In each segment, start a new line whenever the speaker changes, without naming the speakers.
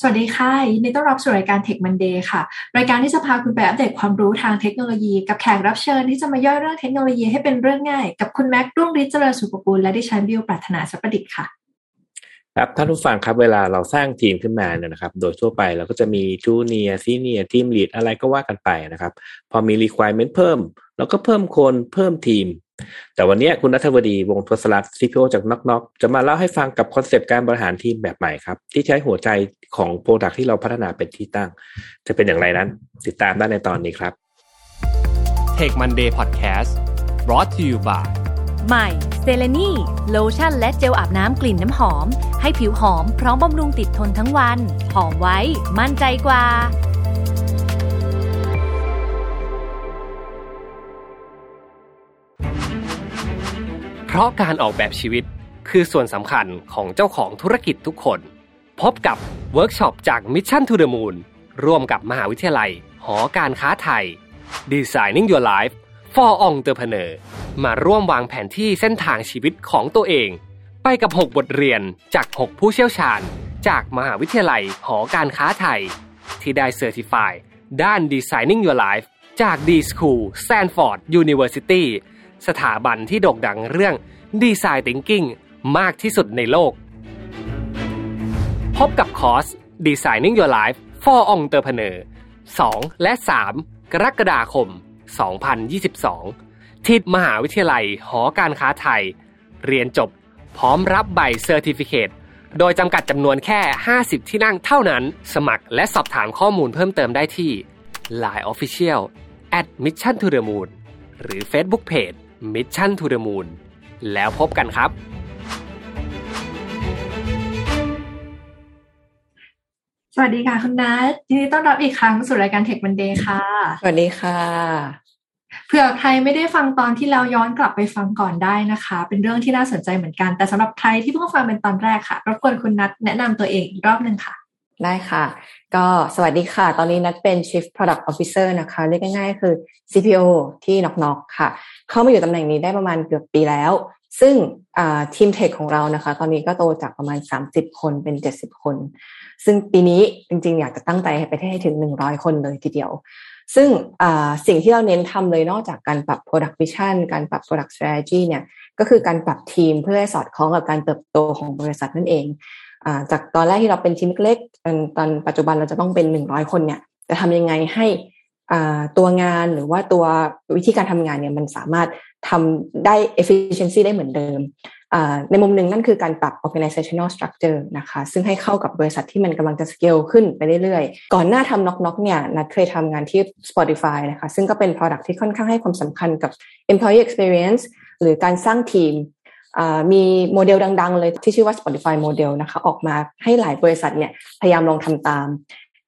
สวัสดีค่ะยินดีต้อนรับสู่รายการ Tech Monday ค่ะ รายการที่จะพาคุณไปอัปเดตความรู้ทางเทคโนโลยี กับแขกรับเชิญที่จะมาย่อยเรื่องเทคโนโลยีให้เป็นเรื่องง่าย กับคุณแม็กรุ่งฤทธิ์เจริญสุขกุลและดิฉันบิวปรัชนาสัพดิษฐ์ค่ะ
ครับท่านผู้ฟังครับเวลาเราสร้างทีมขึ้นมาเนี่ยนะครับ โดยทั่วไปเราก็จะมี junior senior team lead อะไรก็ว่ากันไปนะครับ พอมี requirement เพิ่มเราก็เพิ่มคนเพิ่มทีม แต่วันนี้คุณนัทวดีวงทศรัตน์ CPO จาก NocNoc จะมาเล่าให้ฟังกับคอนเซปต์การบริหารทีมแบบใหม่ครับ ที่ใช้หัวใจของ product ที่เราพัฒนาเป็นที่ตั้ง จะเป็นอย่างไรนั้น ติดตามได้ในตอนนี้ครับ
Tech Monday Podcast brought to you by
ใหม่เซเลนีโลชั่นและเจลอาบน้ำกลิ่นน้ำหอม ให้ผิวหอมพร้อมบำรุงติดทนทั้งวัน หอมไว้ มั่นใจกว่า
เพราะการออกแบบชีวิตคือส่วนสำคัญของเจ้าของธุรกิจทุกคน พบกับเวิร์กช็อปจาก Mission to the Moon ร่วมกับมหาวิทยาลัย หอการค้าไทย Designing Your Life for Entrepreneur มาร่วมวางแผนที่เส้นทางชีวิตของตัวเอง ไปกับ 6 บทเรียนจาก 6 ผู้เชี่ยวชาญ จากมหาวิทยาลัยหอการค้าไทย ที่ได้ certified ด้าน Designing Your Life จาก d.school Stanford University สถาบันที่โด่งดังเรื่อง Design Thinking มากที่สุดในโลก พบกับคอร์ส Designing Your Life for Entrepreneur 2 และ 3 กรกฎาคม 2022 ที่มหาวิทยาลัยหอการค้าไทย เรียนจบพร้อมรับใบ certificate โดยจำกัดจำนวนแค่ 50 ที่นั่งเท่านั้น สมัครและสอบถามข้อมูลเพิ่มเติมได้ที่ Line Official at Mission to the Moon หรือ Facebook Page Mission to the Moon แล้วพบกันครับ
สวัสดีค่ะคุณนัทยินดีต้อนรับอีกครั้งสู่รายการ Tech Monday ค่ะ
สวัสดีค่ะ
เผื่อใครไม่ได้ฟังตอนที่เราย้อนกลับไปฟังก่อนได้นะคะ เป็นเรื่องที่น่าสนใจเหมือนกัน แต่สำหรับใครที่เพิ่งฟังเป็นตอนแรกค่ะรบกวนคุณนัทแนะนำตัวเองอีกรอบหนึ่งค่ะ
ได้ค่ะ ก็สวัสดีค่ะ ตอนนี้นัดเป็น Chief Product Officer นะคะ เรียกง่ายๆ คือ CPO ที่น็อกน็อกค่ะ เข้ามาอยู่ตำแหน่งนี้ได้ประมาณเกือบปีแล้ว ซึ่งทีมเทคของเรานะคะ ตอนนี้ก็โตจากประมาณ 30 คนเป็น 70 คน ซึ่งปีนี้จริงๆ อยากจะตั้งใจไปให้ถึง 100 คนเลยทีเดียว ซึ่งสิ่งที่เราเน้นทำเลยนอกจากการปรับ product vision การปรับ product strategy เนี่ยก็คือการปรับทีมเพื่อให้สอดคล้องกับการเติบโตของบริษัทนั่นเองจากตอนแรกที่เราเป็นทีมเล็กๆตอนปัจจุบันเราจะต้องเป็นหนึ่งร้อยคนเนี่ยจะทำยังไงให้ตัวงานหรือว่าตัววิธีการทำงานเนี่ยมันสามารถ ทำได้ efficiency ได้เหมือนเดิม ในมุมหนึ่งนั่นคือการปรับ organizational structure นะคะ ซึ่งให้เข้ากับบริษัทที่มันกำลังจะ scale ขึ้นไปเรื่อยๆ ก่อนหน้าทำน็อกน็อกเนี่ยนัดเคยทำงานที่ Spotify นะคะ ซึ่งก็เป็น product ที่ค่อนข้างให้ความสำคัญกับ employee experience หรือการสร้างทีมมีโมเดลดังๆ เลยที่ชื่อว่า Spotify โมเดลนะคะ ออกมาให้หลายบริษัทเนี่ยพยายามลองทำตาม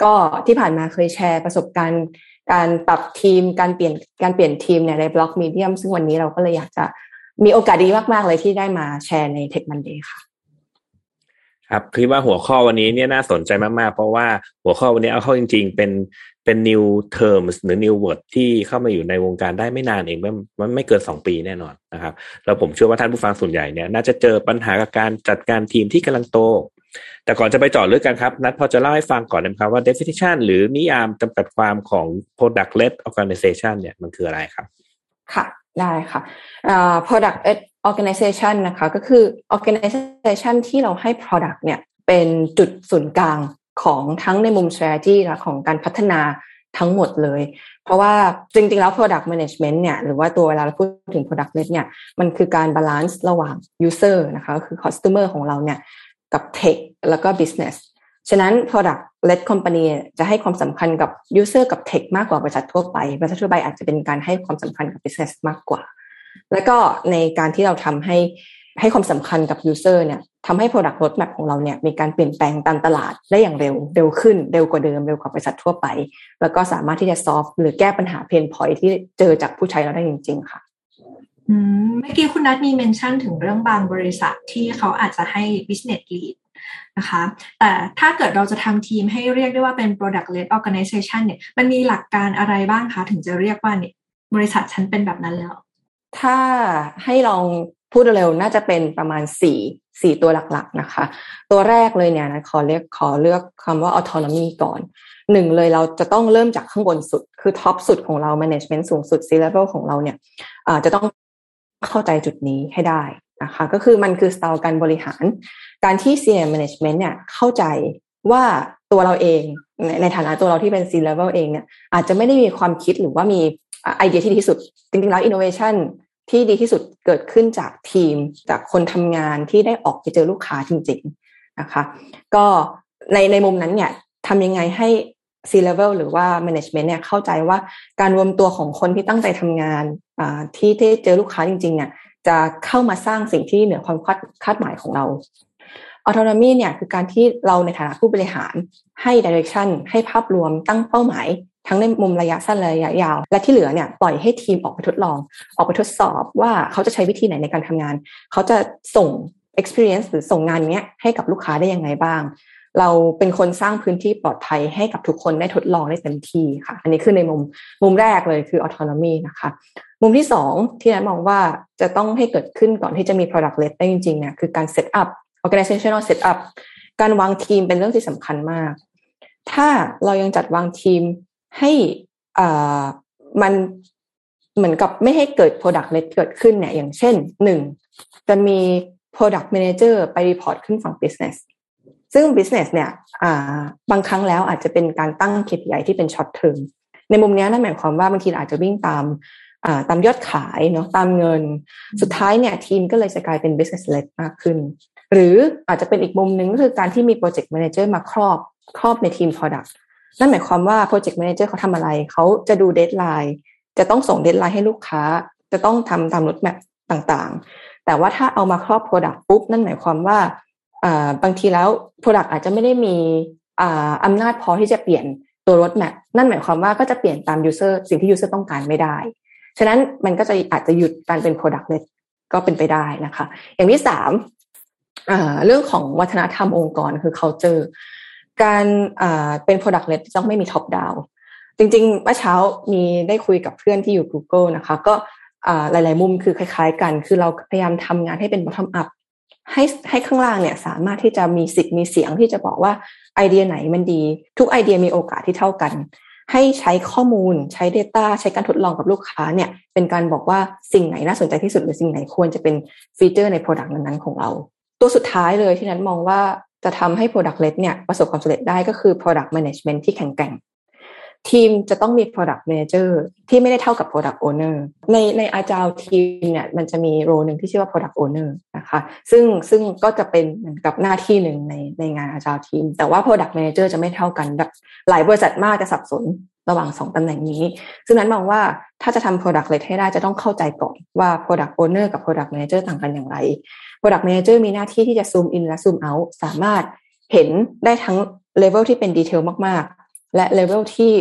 ก็ที่ผ่านมาเคยแชร์ประสบการณ์ การปรับทีมการเปลี่ยนการเปลี่ยนทีมเนี่ยในบล็อกมีเดียมซึ่งวันนี้เราก็เลยอยากจะมีโอกาสดีมาก ๆ เลยที่ได้มาแชร์ใน Tech Monday ค่ะ
ครับคิดว่าหัวข้อวันนี้เนี่ยน่าสนใจมากๆ เพราะว่าหัวข้อวันนี้เอาเข้าจริง ๆ เป็นเป็น new terms หรือ new word ที่เข้ามาอยู่ในวงการได้ไม่นานเองมันไม่เกินสองปีแน่นอนนะครับแล้วผมเชื่อว่าท่านผู้ฟังส่วนใหญ่เนี่ยน่าจะเจอปัญหากับการจัดการทีมที่กำลังโต แต่ก่อนจะไปจาะลึกกันครับ นัดพอจะเล่าให้ฟังก่อนนะครับว่า definition หรือนิยามจำกัดความของ product led organization เนี่ยมันคืออะไรครับ
ค่ะได้ค่ะ uh, product led organization นะคะ ก็คือ organization ที่เราให้ product เนี่ยเป็นจุดศูนย์กลางของทั้งในมุม strategy และของการพัฒนาทั้งหมดเลย เพราะว่าจริงๆ แล้ว product management เนี่ยหรือว่าตัวเวลาเราพูดถึง product led เนี่ยมันคือการ balance ระหว่าง user นะคะก็คือ customer ของเราเนี่ย กับ tech แล้วก็ business ฉะนั้น product led company จะให้ความสำคัญกับ user กับ tech มากกว่าบริษัททั่วไป บริษัททั่วไปอาจจะเป็นการให้ความสำคัญกับ business มากกว่า แล้วก็ในการที่เราทำให้ให้ความสำคัญกับ user เนี่ยทำให้ product roadmap ของเราเนี่ยมีการเปลี่ยนแปลงตามตลาดได้อย่างเร็ว เร็วขึ้น เร็วกว่าเดิม เร็วกว่าบริษัททั่วไป แล้วก็สามารถที่จะ solve หรือแก้ปัญหาเพนพอยที่เจอจากผู้ใช้เราได้จริง ๆ ค่ะ
เมื่อกี้คุณนัทมีเมนชั่นถึงเรื่องบางบริษัทที่เขาอาจจะให้ business lead นะคะ แต่ถ้าเกิดเราจะทำทีมให้เรียกได้ว่าเป็น product led organization เนี่ย มันมีหลักการอะไรบ้างคะถึงจะเรียกว่าเนี่ยบริษัทฉันเป็นแบบนั้นแล้ว
ถ้าให้ลองพูดเร็วน่าจะเป็นประมาณสี่สี่ตัวหลักๆนะคะ ตัวแรกเลยเนี่ยนะขอเรียกขอเลือกคำว่า autonomy ก่อนหนึ่งเลยเราจะต้องเริ่มจากข้างบนสุด คือท็อปสุดของเรา management สูงสุด C level ของเราเนี่ยจะต้อง เข้าใจจุดนี้ให้ได้นะคะก็คือมันคือสไตล์การบริหาร การที่ senior management เนี่ยเข้าใจว่าตัวเราเองในฐานะตัวเราที่เป็น C level เองเนี่ยอาจจะไม่ได้มีความคิดหรือว่ามีไอเดียที่ดีที่สุด จริงๆแล้ว innovation ที่ดีที่สุดเกิดขึ้นจากทีม จากคนทำงานที่ได้ออกไปเจอลูกค้าจริงๆนะคะ ก็ในในมุมนั้นเนี่ยทำยังไงให้ C level หรือว่า management เนี่ยเข้าใจว่าการรวมตัวของคนที่ตั้งใจทำงาน ที่ที่เจอลูกค้าจริง ๆ เนี่ย จะเข้ามาสร้างสิ่งที่เหนือความคาดคาดหมายของเรา autonomy เนี่ยคือการที่เราในฐานะผู้บริหารให้ direction ให้ภาพรวมตั้งเป้าหมาย ทั้งในมุมระยะสั้นระยะยาว และที่เหลือเนี่ยปล่อยให้ทีมออกไปทดลอง ออกไปทดสอบว่าเขาจะใช้วิธีไหนในการทำงาน เขาจะส่ง experience หรือส่งงานเนี้ยให้กับลูกค้าได้ยังไงบ้าง เราเป็นคนสร้างพื้นที่ปลอดภัยให้กับทุกคนได้ทดลองได้เต็มที่ค่ะ อันนี้คือในมุมมุมแรกเลยคือ autonomy นะคะ มุมที่สองที่นันมองว่าจะต้องให้เกิดขึ้นก่อนที่จะมี product led ได้จริงๆเนี่ยคือการ set up organizational setup การวางทีมเป็นเรื่องที่สำคัญมาก ถ้าเรายังจัดวางทีมให้อ่ามันเหมือนกับไม่ให้เกิด product led เกิดขึ้นเนี่ยอย่างเช่นหนึ่งจะมี product manager ไป report ขึ้นฝั่ง business ซึ่ง business เนี่ยบางครั้งแล้วอาจจะเป็นการตั้ง KPI ที่เป็น short term ในมุมนี้นั่นหมายความว่าบางทีอาจจะวิ่งตามตามยอดขายเนาะตามเงิน สุดท้ายเนี่ยทีมก็เลยจะกลายเป็น business led มากขึ้น หรืออาจจะเป็นอีกมุมหนึ่งก็คือการที่มี project manager มาครอบครอบในทีม Product นั่นหมายความว่า project manager เขาทำอะไรเขาจะดู deadline จะต้องส่ง deadline ให้ลูกค้า จะต้องทำตาม roadmap ต่างๆ แต่ว่าถ้าเอามาครอบ Product ปุ๊บนั่นหมายความว่า บางทีแล้ว Product อาจจะไม่ได้มีอำนาจพอที่จะเปลี่ยนตัว roadmap นั่นหมายความว่าก็จะเปลี่ยนตาม User สิ่งที่ User ต้องการไม่ได้ ฉะนั้นมันก็จะอาจจะหยุดการเป็น Product เลยก็เป็นไปได้นะคะ อย่างที่สามเรื่องของวัฒนธรรมองค์กรคือ culture การเป็น product led ต้องไม่มี top down จริงๆเมื่อเช้ามีได้คุยกับเพื่อนที่อยู่ Google นะคะ ก็หลายๆมุมคือคล้ายๆกัน คือเราพยายามทำงานให้เป็น bottom up ให้ให้ข้างล่างเนี่ยสามารถที่จะมีสิทธิ์มีเสียงที่จะบอกว่าไอเดียไหนมันดี ทุกไอเดียมีโอกาสที่เท่ากัน ให้ใช้ข้อมูลใช้ Data ใช้การทดลองกับลูกค้าเนี่ยเป็นการบอกว่าสิ่งไหนน่าสนใจที่สุดหรือสิ่งไหนควรจะเป็นฟีเจอร์ใน Product นั้นๆของเรา ตัวสุดท้ายเลยที่นั้นมองว่าจะทำให้ Product Led เนี่ยประสบความสำเร็จได้ก็คือ Product Management ที่แข็งแกร่ง ทีมจะต้องมี Product Manager ที่ไม่ได้เท่ากับ Product Owner ในในอาจารย์ทีมเนี่ยมันจะมีโรหนึ่งที่ชื่อว่า Product Owner นะคะซึ่งซึ่งก็จะเป็นเหมือนกับหน้าที่หนึ่งในในงานอาจารย์ทีม แต่ว่า Product Manager จะไม่เท่ากันหลายบริษัทมากจะสับสนระหว่างสองตำแหน่งนี้ ซึ่งนั้นมองว่าถ้าจะทำ Product Led ให้ได้จะต้องเข้าใจก่อนว่า Product Owner กับ Product Manager ต่างกันอย่างไร Product Manager มีหน้าที่ที่จะซูมอินและซูมเอาสามารถเห็นได้ทั้งเลเวลที่เป็นดีเทลมากๆ และเลเวลที่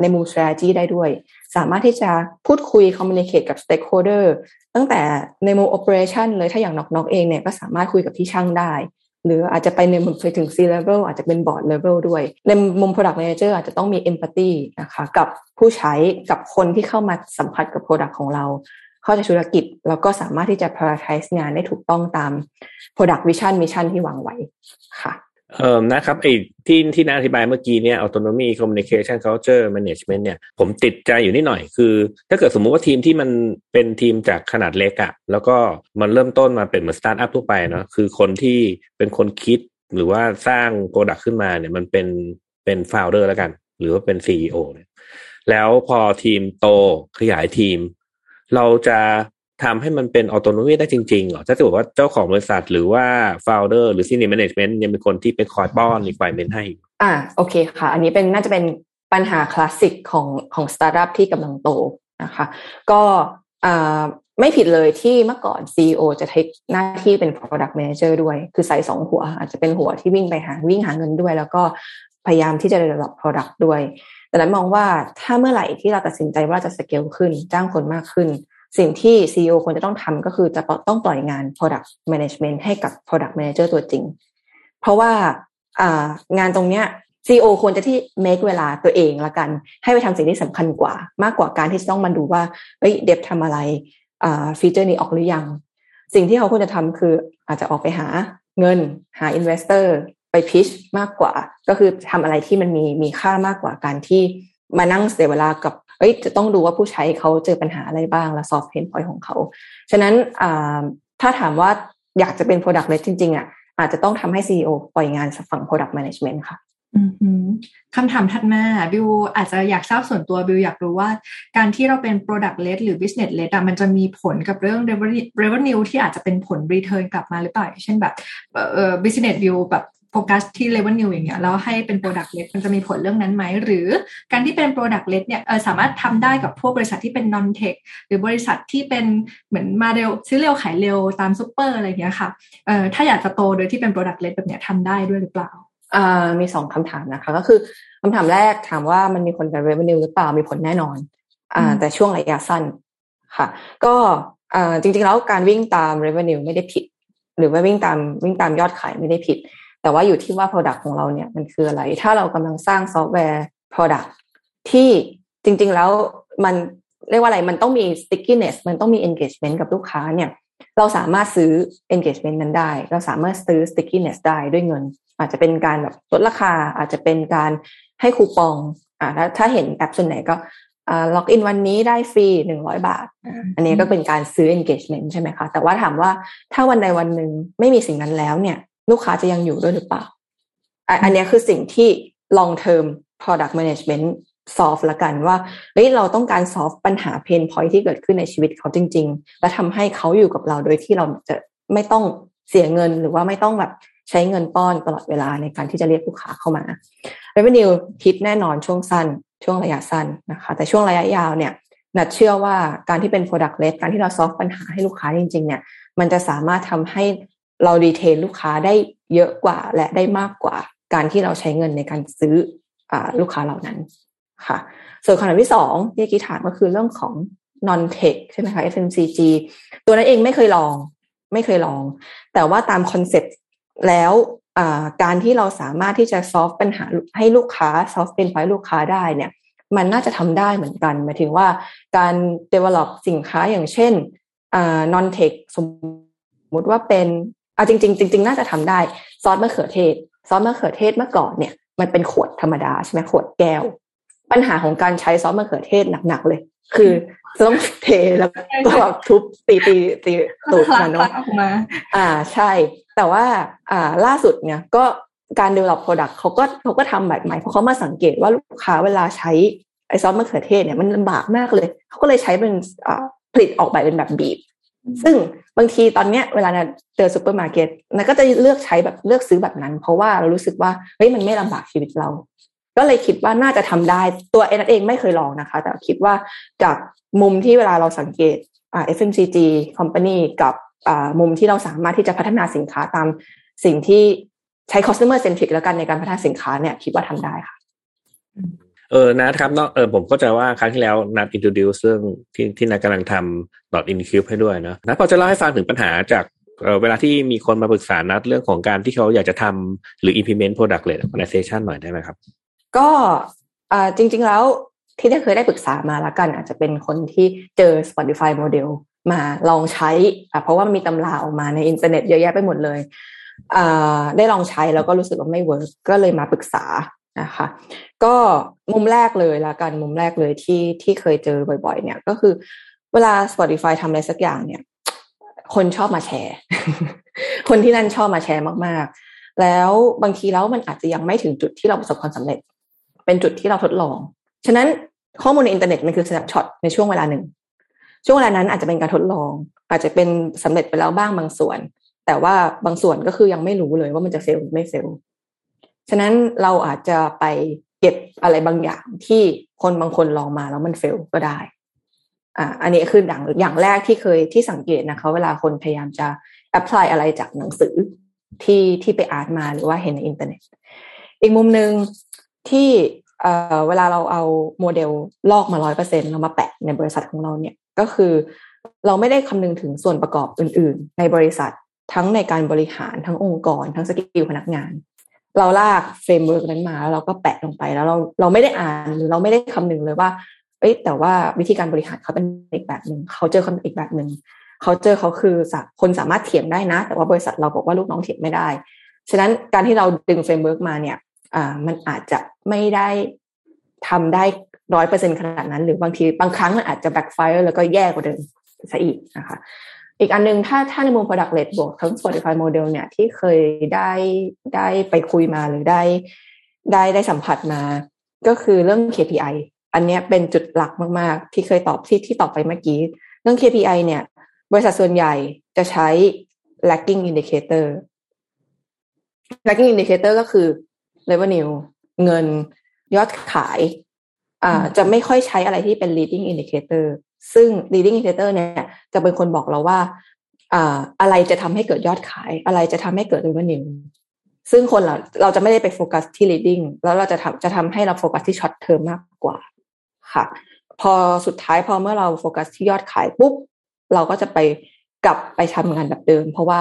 ในมุม strategy ได้ด้วย สามารถที่จะพูดคุย communicate กับ stakeholder ตั้งแต่ในมุม operation เลยถ้าอย่างนอกๆเองเนี่ยก็สามารถคุยกับที่ช่างได้ หรืออาจจะไปในมุมไปถึง C level อาจจะเป็น board level ด้วย ในมุม product manager อาจจะต้องมี empathy นะคะกับผู้ใช้กับคนที่เข้ามาสัมผัสกับ product ของเราเข้าใจธุรกิจแล้วก็สามารถที่จะ prioritize งานได้ถูกต้องตาม product vision mission ที่วางไว้ค่ะ
เอ่อนะครับไอ้ที่ที่นาอธิบายเมื่อกี้เนี่ย autonomy communication culture management เนี่ย ผมติดใจอยู่นิดหน่อยคือ ถ้าเกิดสมมุติว่าทีมที่มันเป็นทีมจากขนาดเล็กอะแล้วก็มันเริ่มต้นมาเป็นเหมือนสตาร์ทอัพทั่วไปเนาะคือคนที่เป็นคนคิดหรือว่าสร้าง product ขึ้นมาเนี่ยมันเป็นเป็น founder แล้วกัน หรือว่าเป็น CEO เนี่ยแล้วพอทีมโตขยายทีม เราจะ ทำให้มันเป็น autonomy ได้จริงๆเหรอถ้าจะบอกว่าเจ้าของบริษัทหรือว่า founder หรือ senior management ยังเป็นคนที่เป็นคอยป้อน requirement ให้
อ่าโอเคค่ะ อันนี้เป็นน่าจะเป็นปัญหาคลาสสิกของของสตาร์ทอัพที่กำลังโตนะคะ ก็อ่าไม่ผิดเลยที่เมื่อก่อน CEO จะเทคหน้าที่เป็น Product Manager ด้วย คือใส่สองหัว อาจจะเป็นหัวที่วิ่งไปหาวิ่งหาเงินด้วย แล้วก็พยายามที่จะ develop product ด้วย แต่นั้นมองว่าถ้าเมื่อไหร่ที่เราตัดสินใจว่าจะสเกลขึ้น จ้างคนมากขึ้น สิ่งที่ CEO ควรจะต้องทำก็คือจะต้องปล่อยงาน Product Management ให้กับ Product Manager ตัวจริง เพราะว่างานตรงเนี้ย CEO ควรจะที่ make เวลาตัวเองละกัน ให้ไปทำสิ่งที่สำคัญกว่า มากกว่าการที่ต้องมาดูว่าเฮ้ย dev ทำอะไร feature นี้ออกหรือยัง สิ่งที่เขาควรจะทำคืออาจจะออกไปหาเงินหา investor ไป pitch มากกว่า ก็คือทำอะไรที่มันมีมีค่ามากกว่าการที่มานั่งเสียเวลากับ เอ้ยจะต้องดูว่าผู้ใช้เขาเจอปัญหาอะไรบ้างและ solve pain point ของเขาฉะนั้นถ้าถามว่าอยากจะเป็น Product Led จริงๆอะอาจจะต้องทำให้ CEO ปล่อยงานฝั่ง Product Management ค่ะ
คำถามถัดมาบิวอาจจะอยากทราบส่วนตัวบิวอยากรู้ว่า การที่เราเป็น product led หรือ business led มันจะมีผลกับเรื่อง revenue ที่อาจจะเป็นผล return กลับมาหรือเปล่า เช่นแบบ business view แบบ โฟกัสที่ revenue อย่างเงี้ยแล้วให้เป็น product led มันจะมีผลเรื่องนั้นไหม หรือการที่เป็น product led เนี่ยเออสามารถทำได้กับพวกบริษัทที่เป็น non tech หรือบริษัทที่เป็นเหมือนมาเร็วซื้อเร็วขายเร็วตามซูเปอร์อะไรเงี้ยค่ะเออถ้าอยากจะโตโดยที่เป็น product led แบบเนี้ยทำได้ด้วยหรือเปล่า
มีสองคำถามนะคะ ก็คือคำถามแรกถามว่ามันมีผลกับ revenue หรือเปล่ามีผลแน่นอนอ่าแต่ช่วงระยะสั้นค่ะ ก็อ่าจริงๆแล้วการวิ่งตาม revenue ไม่ได้ผิด หรือว่าวิ่งตามวิ่งตามยอดขายไม่ได้ผิด แต่ว่าอยู่ที่ว่า product ของเราเนี่ยมันคืออะไร ถ้าเรากำลังสร้างซอฟต์แวร์ product ที่จริง ๆ แล้วมันเรียกว่าอะไรมันต้องมี stickiness มันต้องมี engagement กับลูกค้าเนี่ย เราสามารถซื้อ engagement นั้นได้ เราสามารถซื้อ stickiness ได้ด้วยเงิน อาจจะเป็นการแบบลดราคา อาจจะเป็นการให้คูปองอ่าถ้าถ้าเห็นแอปส่วนไหนก็อ่าล็อกอินวันนี้ได้ฟรีหนึ่งร้อยบาท อันนี้ก็เป็นการซื้อ engagement ใช่ไหมคะ แต่ว่าถามว่าถ้าวันใดวันหนึ่งไม่มีสิ่งนั้นแล้วเนี่ย ลูกค้าจะยังอยู่ด้วยหรือเปล่า อันนี้คือสิ่งที่ long term product management ซอฟละกันว่าเฮ้ยเราต้องการซอฟปัญหาเพนพอยที่เกิดขึ้นในชีวิตเขาจริง ๆ และทำให้เขาอยู่กับเราโดยที่เราจะไม่ต้องเสียเงินหรือว่าไม่ต้องแบบใช้เงินป้อนตลอดเวลาในการที่จะเรียกลูกค้าเข้ามา revenue คิดแน่นอนช่วงสั้น ช่วงระยะสั้นนะคะ แต่ช่วงระยะยาวเนี่ยนัดเชื่อว่าการที่เป็น product led การที่เราซอฟปัญหาให้ลูกค้าจริง ๆ เนี่ย มันจะสามารถทำให้ เราดีเทลลูกค้าได้เยอะกว่าและได้มากกว่าการที่เราใช้เงินในการซื้ออลูกค้าเหล่านั้นค่ะ ส่วนคำถามที่สองที่กี้ถามก็คือเรื่องของ non tech ใช่ไหมคะ FMCG ตัวนั้นเองไม่เคยลอง ไม่เคยลอง แต่ว่าตาม concept แล้วการที่เราสามารถที่จะ solve ปัญหาให้ลูกค้า solve pain ให้ลูกค้าได้เนี่ย มันน่าจะทำได้เหมือนกันหมายถึงว่าการ develop สินค้าอย่างเช่น non tech สมมติว่าเป็น อะจริงๆจริงๆน่าจะทำได้ซอสมะเขือเทศ ซอสมะเขือเทศเมื่อก่อนเนี่ย มันเป็นขวดธรรมดาใช่ไหมขวดแก้ว ปัญหาของการใช้ซอสมะเขือเทศหนักๆเลย คือจะต้องเทแล้วก็ทุบตีตีตีตูดมันเนาะอ่าใช่ แต่ว่าอ่าล่าสุดเนี่ยก็การ develop product เขาก็เขาก็ทำแบบใหม่เพราะเขามาสังเกตว่าลูกค้าเวลาใช้ไอ้ซอสมะเขือเทศเนี่ยมันลำบากมากเลย เขาก็เลยใช้เป็นผลิตออกแบบเป็นแบบบีบ ซึ่ง บางทีตอนเนี้ยเวลาเจอซูเปอร์มาร์เก็ตนาก็จะเลือกใช้แบบเลือกซื้อแบบนั้น เพราะว่าเรารู้สึกว่าเฮ้ยมันไม่ลำบากชีวิตเรา ก็เลยคิดว่าน่าจะทำได้ตัวเองเองไม่เคยลองนะคะ แต่คิดว่าจากมุมที่เวลาเราสังเกตอ่า FMCG company กับมุมที่เราสามารถที่จะพัฒนาสินค้าตามสิ่งที่ใช้ customer centric แล้วกันในการพัฒนาสินค้าเนี่ย คิดว่าทำได้ค่ะ
เออนะครับนาะเออผมเข้าใจว่าครั้งที่แล้วนัด introduce เรื่องที่ที่นัดกำลังทำ dot in cube ให้ด้วยเนาะนัดพอจะเล่าให้ฟังถึงปัญหาจากเออเวลาที่มีคนมาปรึกษานาเรื่องของการที่เขาอยากจะทำหรือ implement product led organization หน่อยได้ไหมครับ
ก็อ่าจริง ๆแล้วที่ได้เคยได้ปรึกษามาละกัน อาจจะเป็นคนที่เจอ Spotify model มาลองใช้อะเพราะว่ามีตำราออกมาในอินเทอร์เน็ตเยอะแยะไปหมดเลยอ่าได้ลองใช้แล้วก็รู้สึกว่าไม่ work ก็เลยมาปรึกษา นะคะก็มุมแรกเลยละกันมุมแรกเลยที่ที่เคยเจอบ่อยๆ เนี่ยก็คือเวลา Spotify ทำอะไรสักอย่างเนี่ย คนชอบมาแชร์ คนที่นั่นชอบมาแชร์มากๆ แล้วบางทีแล้วมันอาจจะยังไม่ถึงจุดที่เราประสบความสำเร็จ เป็นจุดที่เราทดลอง ฉะนั้นข้อมูลในอินเทอร์เน็ตมันคือ snapshot ในช่วงเวลาหนึ่ง ช่วงเวลานั้นอาจจะเป็นการทดลอง อาจจะเป็นสำเร็จไปแล้วบ้างบางส่วน แต่ว่าบางส่วนก็คือยังไม่รู้เลยว่ามันจะ fail หรือไม่ fail ฉะนั้นเราอาจจะไปเก็บอะไรบางอย่างที่คนบางคนลองมาแล้วมัน fail ก็ได้อ่าอันนี้คืออย่างอย่างแรกที่เคยที่สังเกตนะคะ เวลาคนพยายามจะ apply อะไรจากหนังสือที่ที่ไปอ่านมาหรือว่าเห็นในอินเทอร์เน็ต อีกมุมหนึ่งที่เอ่อเวลาเราเอาโมเดลลอกมาร้อยเปอร์เซ็นต์เรามาแปะในบริษัทของเราเนี่ยก็คือเราไม่ได้คำนึงถึงส่วนประกอบอื่น ๆ ในบริษัททั้งในการบริหารทั้งองค์กร ทั้ง skill พนักงาน เราลาก framework นั้นมาแล้วเราก็แปะลงไปแล้วเราเราไม่ได้อ่านหรือเราไม่ได้คำนึงเลยว่า เอ้ยแต่ว่าวิธีการบริหารเขาเป็นอีกแบบหนึ่งเขาเจอคนอีกแบบหนึ่งเขาเจอเขาคือคนสามารถเถียงได้นะ แต่ว่าบริษัทเราบอกว่าลูกน้องเถียงไม่ได้ ฉะนั้นการที่เราดึง framework มาเนี่ยอ่ามันอาจจะไม่ได้ทำได้ร้อยเปอร์เซ็นขนาดนั้น หรือบางทีบางครั้งมันอาจจะ backfire แล้วก็แย่กว่าเดิมซะอีกนะคะ อีกอันนึงถ้าถ้าในมุม product led บวกทั้ง Spotify model เนี่ยที่เคยได้ได้ไปคุยมาหรือได้ได้ได้สัมผัสมา ก็คือเรื่อง KPI อันนี้เป็นจุดหลักมาก ๆ ที่เคยตอบที่ที่ตอบไปเมื่อกี้ เรื่อง KPI เนี่ย บริษัทส่วนใหญ่จะใช้ lagging indicator lagging indicator ก็คือ revenue เงินยอดขาย อ่าจะไม่ค่อยใช้อะไรที่เป็น leading indicator ซึ่ง leading indicator เนี่ยจะเป็นคนบอกเราว่าอ่าอะไรจะทำให้เกิดยอดขาย อะไรจะทำให้เกิด revenue ซึ่งคนเราเราจะไม่ได้ไปโฟกัสที่ leading แล้วเราจะทำจะทำให้เราโฟกัสที่ short term มากกว่าค่ะ พอสุดท้ายพอเมื่อเราโฟกัสที่ยอดขายปุ๊บเราก็จะไปกลับไปทำงานแบบเดิม เพราะว่า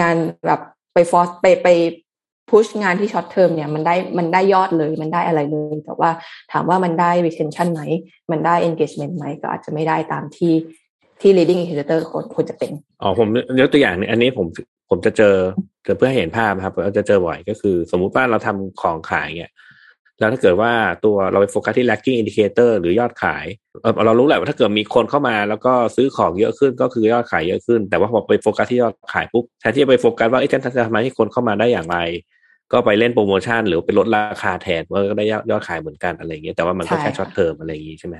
งานแบบไป force ไปไป push งานที่ short term เนี่ยมันได้มันได้ยอดเลยมันได้อะไรเลย แต่ว่าถามว่ามันได้ retention ไหม มันได้ engagement ไหมก็อาจจะไม่ได้ตามที่ที่ leading indicator ควรควรจะเป็น
อ๋อผมยกตัวอย่างนึงอันนี้ผมผมจะเจอเเพื่อให้เห็นภาพครับเราจะเจอบ่อยก็คือ สมมุติว่าเราทำของขายเนี่ยแล้วถ้าเกิดว่าตัวเราไปโฟกัสที่ lagging indicator หรือยอดขาย เรารู้แหละว่าถ้าเกิดมีคนเข้ามา แล้วก็ซื้อของเยอะขึ้นก็คือยอดขายเยอะขึ้น แต่ว่าพอไปโฟกัสที่ยอดขายปุ๊บแทนที่จะไปโฟกัสว่าไอ้ฉันจะทำให้คนเข้ามาได้อย่างไร ก็ไปเล่นโปรโมชั่นหรือไปลดราคาแทนก็ได้ยอดขายเหมือนกันอะไรอย่างเงี้ยแต่ว่ามันก็แค่ short term อะไรอย่างงี้ใช่ไหม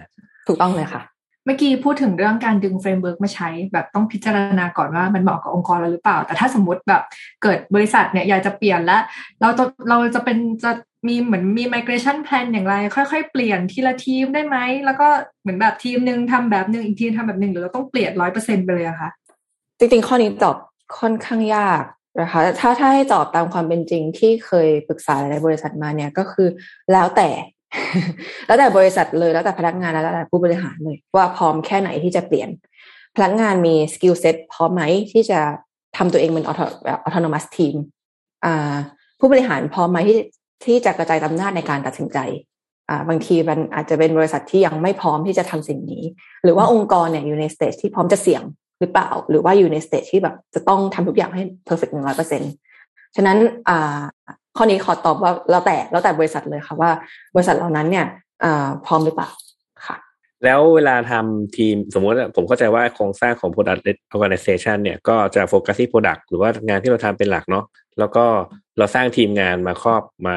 ถูกต้องเลยค่ะ
เมื่อกี้พูดถึงเรื่องการดึง framework มาใช้ แบบต้องพิจารณาก่อนว่ามันเหมาะกับองค์กรเราหรือเปล่า แต่ถ้าสมมติแบบเกิดบริษัทเนี่ยอยากจะเปลี่ยนแล้วเราจะเราจะเป็นจะมีเหมือนมี migration plan อย่างไร ค่อยๆ เปลี่ยนทีละทีมได้ไหม แล้วก็เหมือนแบบทีมหนึ่งทำแบบหนึ่งอีกทีมทำแบบหนึ่งหรือเราต้องเปลี่ยนร้อยเปอร์เซ็นไปเลยอะคะ
จริงๆ ข้อนี้ตอบค่อนข้างยาก นะคะถ้าถ้าให้ตอบตามความเป็นจริงที่เคยปรึกษาในบริษัทมาเนี่ยก็คือแล้วแต่ แล้วแต่บริษัทเลยแล้วแต่พนักงานแล้วแต่ผู้บริหารเลย ว่าพร้อมแค่ไหนที่จะเปลี่ยน พนักงานมี skill set พร้อมไหมที่จะทำตัวเองเป็น autonomous team ผู้บริหารพร้อมไหมที่ที่จะกระจายอำนาจในการตัดสินใจอ่าบางทีมันอาจจะเป็นบริษัทที่ยังไม่พร้อมที่จะทำสิ่งนี้ หรือว่าองค์กรเนี่ยอยู่ใน stage ที่พร้อมจะเสี่ยง หรือเปล่า หรือว่าอยู่ใน stage ที่แบบจะต้องทำทุกอย่างให้ perfect หนึ่งร้อยเปอร์เซ็นฉะนั้นอ่าข้อนี้ขอตอบว่าแล้วแต่แล้วแต่บริษัทเลยค่ะว่า บริษัทเหล่านั้นเนี่ยอ่าพร้อมหรือเปล่าค่ะ
แล้วเวลาทำทีมสมมติผมเข้าใจว่าโครงสร้างของ Product Organization เนี่ยก็จะโฟกัสที่ Product หรือว่างานที่เราทำเป็นหลักเนาะแล้วก็เราสร้างทีมงานมาครอบมา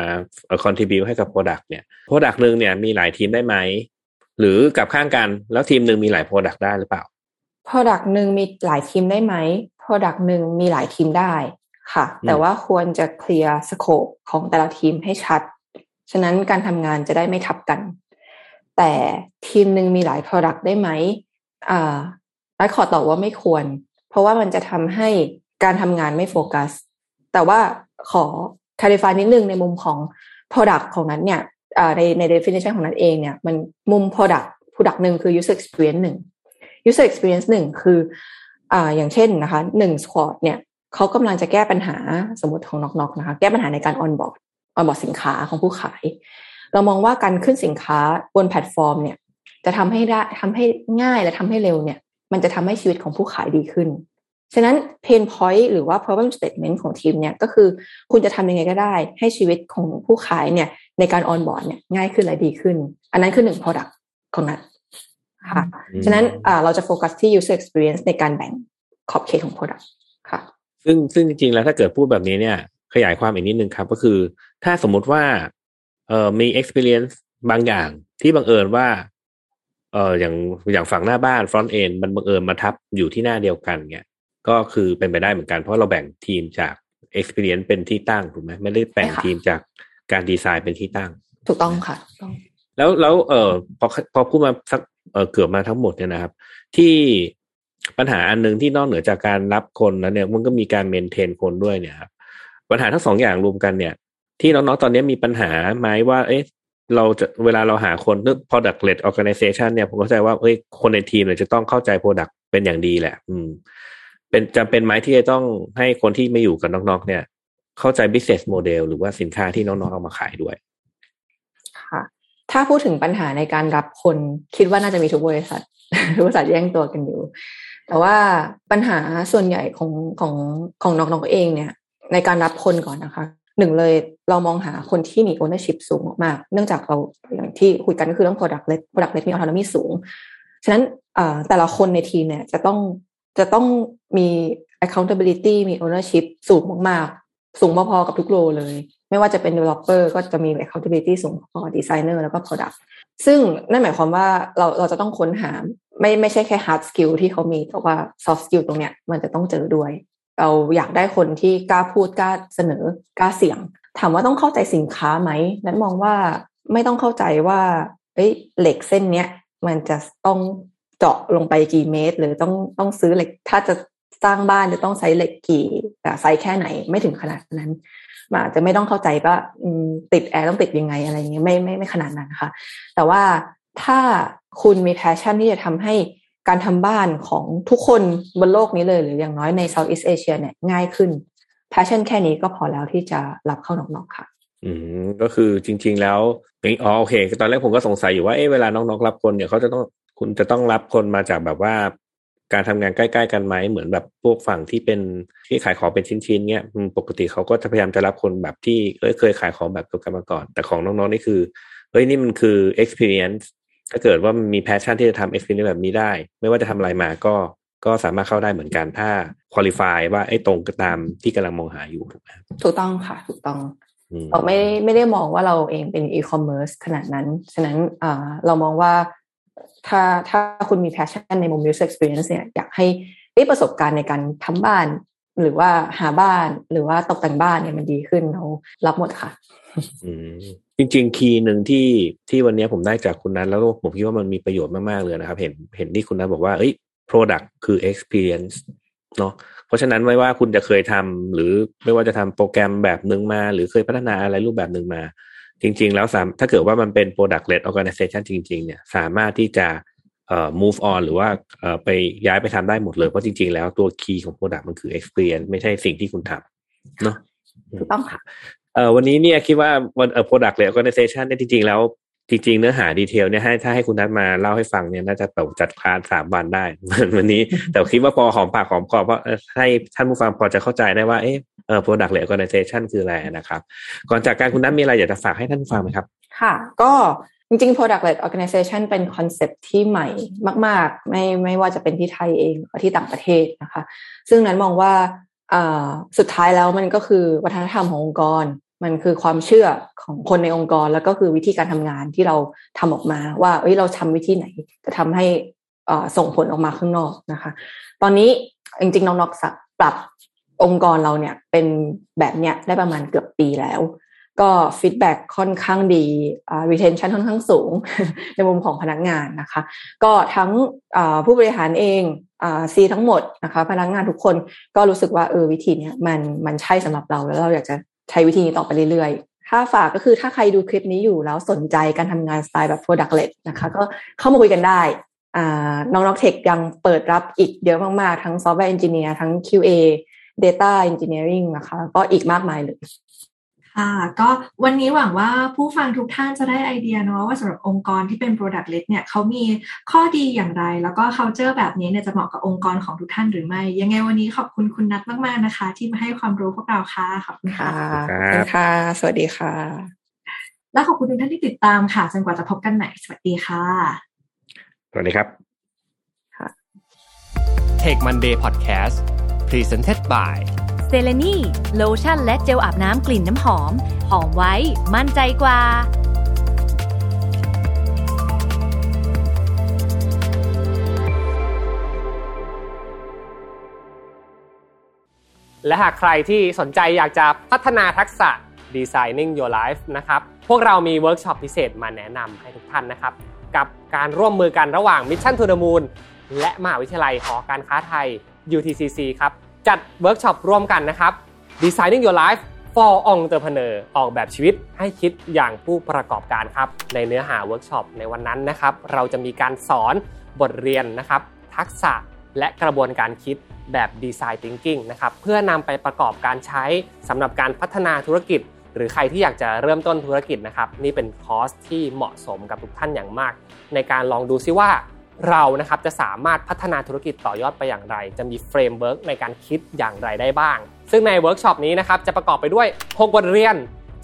contribute ให้กับ product เนี่ย product หนึ่งเนี่ยมีหลายทีมได้ไหม หรือกลับข้างกันแล้วทีมหนึ่งมีหลาย product ได้หรือเปล่า
product หนึ่งมีหลายทีมได้ไหม product หนึ่งมีหลายทีมได้ค่ะ แต่ว่าควรจะ clear scope ของแต่ละทีมให้ชัด ฉะนั้นการทำงานจะได้ไม่ทับกัน แต่ทีมหนึ่งมีหลาย Product ได้ไหมอ่านัทขอตอบว่าไม่ควร เพราะว่ามันจะทำให้การทำงานไม่โฟกัส แต่ว่าขอ clarify นิดนึงในมุมของ Product ของนั้นเนี่ยในใน definition ของนั้นเองเนี่ย มันมุม Product Product หนึ่งคือ user experience หนึ่ง user experience หนึ่งคืออ่าอย่างเช่นนะคะหนึ่ง squad เนี่ยเขากำลังจะแก้ปัญหาสมมติของ NocNoc นะคะแก้ปัญหาในการ onboard onboard สินค้าของผู้ขาย เรามองว่าการขึ้นสินค้าบนแพลตฟอร์มเนี่ยจะทำให้ได้ทำให้ง่ายและทำให้เร็วเนี่ย มันจะทำให้ชีวิตของผู้ขายดีขึ้น ฉะนั้น pain point หรือว่า problem statement ของทีมเนี่ยก็คือคุณจะทำยังไงก็ได้ ให้ชีวิตของผู้ขายเนี่ยในการ on board เนี่ยง่ายขึ้นและดีขึ้น อันนั้นคือหนึ่ง product ของนั้น ค่ะ ฉะนั้นเราจะโฟกัสที่ user experience ในการแบ่งขอบเขตของ product ค่ะ
ซึ่งซึ่งจริงๆ แล้วถ้าเกิดพูดแบบนี้เนี่ย ขยายความอีกนิดนึงครับ ก็คือ ถ้าสมมุติว่าเอ่อมี experience บางอย่างที่บังเอิญว่าเอออย่างอย่างฝั่งหน้าบ้าน front end มันบังเอิญมาทับอยู่ที่หน้าเดียวกันเนี่ยก็คือเป็นไปได้เหมือนกันเพราะเราแบ่งทีมจาก experience เป็นที่ตั้งถูกไหมไม่ได้แบ่งทีมจากการดีไซน์เป็นที่ตั้ง
ถูกต้องค่ะ
แล้วแล้วเออพอพอพูดมาสักเออเกือบมาทั้งหมดเนี่ยนะครับ ที่ปัญหาอันหนึ่งที่นอกเหนือจากการรับคนแล้วเนี่ยมันก็มีการเมนเทนคนด้วยเนี่ยครับปัญหาทั้งสองอย่างรวมกันเนี่ย ที่น้องๆตอนนี้มีปัญหาไหมว่า เอ๊ะเราจะเวลาเราหาคนเรื่อง product led organization เนี่ยผมเข้าใจว่าเอ้ยคนในทีมเนี่ยจะต้องเข้าใจ product เป็นอย่างดีแหละ อืม เป็นจำเป็นไหมที่จะต้องให้คนที่ไม่อยู่กับน้องๆเนี่ย เข้าใจ business model หรือว่าสินค้าที่น้องๆเอามาขายด้วย
ถ้าพูดถึงปัญหาในการรับคนคิดว่าน่าจะมีทุกบริษัททุกบริษัทแย่งตัวกันอยู่ แต่ว่าปัญหาส่วนใหญ่ของของของน้องๆเองเนี่ย ในการรับคนก่อนนะคะหนึ่งเลยเรามองหาคนที่มี ownership สูงมาก เนื่องจากเราอย่างที่คุยกันก็คือเรื่อง product led product led มี autonomy สูง ฉะนั้นแต่ละคนในทีมเนี่ยจะต้องจะต้องมี accountability มี ownership สูงมากๆ สูงพอๆกับทุกโรเลย ไม่ว่าจะเป็น developer ก็จะมี accountability สูงพอ designer แล้วก็ product ซึ่งนั่นหมายความว่าเราเราจะต้องค้นหาไม่ไม่ใช่แค่ hard skill ที่เขามีแต่ว่า soft skill ตรงเนี้ยมันจะต้องเจอด้วย เราอยากได้คนที่กล้าพูดกล้าเสนอกล้าเสี่ยง ถามว่าต้องเข้าใจสินค้าไหมนัทมองว่าไม่ต้องเข้าใจว่าเอ้ยเหล็กเส้นเนี้ยมันจะต้องเจาะลงไปกี่เมตร หรือต้องต้องซื้อเหล็กถ้าจะ สร้างบ้านจะต้องใช้เหล็กกี่ไซส์แค่ไหนไม่ถึงขนาดนั้นอาจจะไม่ต้องเข้าใจว่าติดแอร์ต้องติดยังไงอะไรเงี้ยไม่ไม่ไม่ขนาดนั้นนะคะแต่ว่าถ้าคุณมี passion ที่จะทำให้การทำบ้านของทุกคนบนโลกนี้เลย หรืออย่างน้อยใน Southeast Asia เนี่ยง่ายขึ้น passion แค่นี้ก็พอแล้วที่จะรับเข้า NocNoc ค่ะ
อืมก็คือจริง ๆ แล้วอ๋อโอเค ตอนแรกผมก็สงสัยอยู่ว่าเอ๊ะเวลา NocNoc รับคนเนี่ยเขาจะต้องคุณจะต้องรับคนมาจากแบบว่า การทำงานใกล้ๆกันไหมเหมือนแบบพวกฝั่งที่เป็นที่ขายของเป็นชิ้นๆเนี้ยปกติเขาก็จะพยายามจะรับคนแบบที่เอ้ยเคยขายของแบบเดียวกันมาก่อน แต่ของ NocNoc นี่คือเฮ้ยนี่มันคือ experience ถ้าเกิดว่ามันมี passion ที่จะทำ experience แบบนี้ได้ ไม่ว่าจะทำอะไรมาก็ก็สามารถเข้าได้เหมือนกันถ้า qualify ว่าไอ้ตรงตามที่กำลังมองหาอยู่ถูกไหม
ถูกต้องค่ะ ถูกต้องเราไม่ไม่ได้มองว่าเราเองเป็นอีคอมเมิร์ซขนาดนั้น ฉะนั้นเรามองว่า ถ้าถ้าคุณมี passion ในมุม user experience เนี่ยอยากให้ประสบการณ์ในการทำบ้าน หรือว่าหาบ้านหรือว่าตกแต่งบ้านเนี่ยมันดีขึ้นเรารับหมดค่ะ
จริงๆ คีย์หนึ่งที่ที่วันนี้ผมได้จากคุณนั้นแล้วผมคิดว่ามันมีประโยชน์มากๆเลยนะครับ เห็นเห็นที่คุณนั้นบอกว่าเอ้ย product คือ experience เนาะเพราะฉะนั้นไม่ว่าคุณจะเคยทำหรือไม่ว่าจะทำโปรแกรมแบบหนึ่งมา หรือเคยพัฒนาอะไรรูปแบบหนึ่งมา จริง ๆ แล้วสามถ้าเกิดว่ามันเป็น product led organization จริง ๆ เนี่ยสามารถที่จะเอ่อ move on หรือว่าเอ่อไปย้ายไปทำได้หมดเลย เพราะจริง ๆ แล้วตัวคีย์ของ product มันคือ experience ไม่ใช่สิ่งที่คุณทำเนาะ
ถูกต้องค่ะ
เอ่อวันนี้เนี่ยคิดว่าวันเอ่อ product led organization เนี่ยจริง ๆ แล้ว จริง ๆ เนื้อหา detail เนี่ยให้ถ้าให้คุณนัทมาเล่าให้ฟังเนี่ยน่าจะแบบจัดคลาสสามวันได้วันนี้ แต่คิดว่าพอหอมปากหอมคอเพราะให้ท่านผู้ฟังพอจะเข้าใจได้ว่าเออเออ product led organization คืออะไรนะครับ ก่อนจากกันคุณนัทมีอะไรอยากจะฝากให้ท่านฟังไหมครับ
ค่ะ ก็จริงๆ product led organization เป็น concept ที่ใหม่มาก ๆ ไม่ไม่ว่าจะเป็นที่ไทยเองหรือที่ต่างประเทศนะคะ ซึ่งนั้นมองว่าสุดท้ายแล้วมันก็คือวัฒนธรรมขององค์กร มันคือความเชื่อของคนในองค์กรแล้วก็คือวิธีการทำงานที่เราทำออกมาว่า เอ้ยเราทำวิธีไหนจะทำให้ส่งผลออกมาข้างนอกนะคะ ตอนนี้จริงๆน้องนอกสักปรับองค์กรเราเนี่ยเป็นแบบเนี้ยได้ประมาณเกือบปีแล้ว ก็ฟีดแบ็ค่อนข้างดี retention ค่อนข้างสูง ในมุมของพนักงานนะคะ ก็ทั้งผู้บริหารเอง C ทั้งหมดนะคะ พนักงานทุกคนก็รู้สึกว่าเออวิธีนี้มันมันใช่สำหรับเราแล้วเราอยากจะ ใช้วิธีนี้ต่อไปเรื่อยๆ ถ้าฝากก็คือถ้าใครดูคลิปนี้อยู่แล้วสนใจการทำงานสไตล์แบบ product led นะคะ ก็เข้ามาคุยกันได้ NocNoc Tech ยังเปิดรับอีกเยอะมาก ๆ ทั้ง software engineer ทั้ง QA data engineering นะคะ ก็อีกมากมายเลย
ค่ะก็วันนี้หวังว่าผู้ฟังทุกท่านจะได้ไอเดียเนาะว่าสำหรับองค์กรที่เป็น Product Led เนี่ยเขามีข้อดีอย่างไร แล้วก็ culture แบบนี้เนี่ยจะเหมาะกับองค์กรของทุกท่านหรือไม่ ยังไงวันนี้ขอบคุณคุณนัทมาก ๆ นะคะ ที่มาให้ความรู้พวกเราค่ะขอบคุณ
ค่ะค่ะ สวัสดีค่ะ
และขอบคุณทุกท่านที่ติดตามค่ะจนกว่าจะพบกันใหม่สวัสดีค่ะ
สวัสดีครับ
Take Monday Podcast Presented by
เซเลนีโลชั่นและเจลอาบน้ำกลิ่นน้ำหอม หอมไว้ มั่นใจกว่า
และหากใครที่สนใจอยากจะพัฒนาทักษะ Designing Your Life นะครับ พวกเรามีเวิร์กช็อปพิเศษมาแนะนำให้ทุกท่านนะครับ กับการร่วมมือกันระหว่าง Mission to the Moon และมหาวิทยาลัยหอการค้าไทย UTCC ครับ จัดเวิร์กช็อปร่วมกันนะครับ Designing Your Life for Entrepreneur ออกแบบชีวิตให้คิดอย่างผู้ประกอบการครับ ในเนื้อหาเวิร์กช็อปในวันนั้นนะครับ เราจะมีการสอนบทเรียนนะครับ ทักษะและกระบวนการคิดแบบ Design Thinking นะครับ เพื่อนำไปประกอบการใช้สำหรับการพัฒนาธุรกิจ หรือใครที่อยากจะเริ่มต้นธุรกิจนะครับ นี่เป็นคอร์สที่เหมาะสมกับทุกท่านอย่างมาก ในการลองดูซิว่า เรานะครับจะสามารถพัฒนาธุรกิจต่อยอดไปอย่างไร จะมี framework ในการคิดอย่างไรได้บ้าง ซึ่งในเวิร์กช็อปนี้นะครับจะประกอบไปด้วย 6 บทเรียน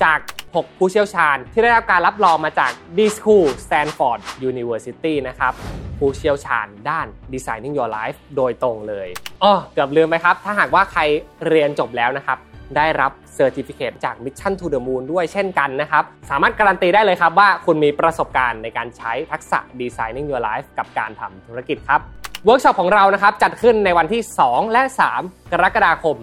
จาก 6 ผู้เชี่ยวชาญ ที่ได้รับการรับรองมาจาก D s c o o l Stanford University นะครับผู้เชี่ยวชาญด้าน Designing Your Life โดยตรงเลยอ๋อเกือบลืมไหมครับ ถ้าหากว่าใครเรียนจบแล้วนะครับ ได้รับ certificate จาก Mission to the Moon ด้วยเช่นกันนะครับ สามารถการันตีได้เลยครับว่าคุณมีประสบการณ์ในการใช้ทักษะ Designing Your Life กับการทำธุรกิจครับเวิร์กช็อปของเรานะครับจัดขึ้นในวันที่ 2 และ 3 กรกฎาคม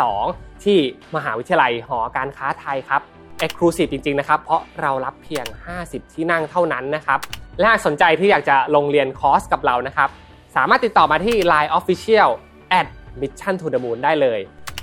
2022 ที่มหาวิทยาลัยหอการค้าไทยครับ Exclusive จริงๆนะครับเพราะเรารับเพียง 50 ที่นั่งเท่านั้นนะครับและหากสนใจที่อยากจะลงเรียนคอร์สกับเรานะครับ สามารถติดต่อมาที่ Line Official at Mission to the Moon ได้เลย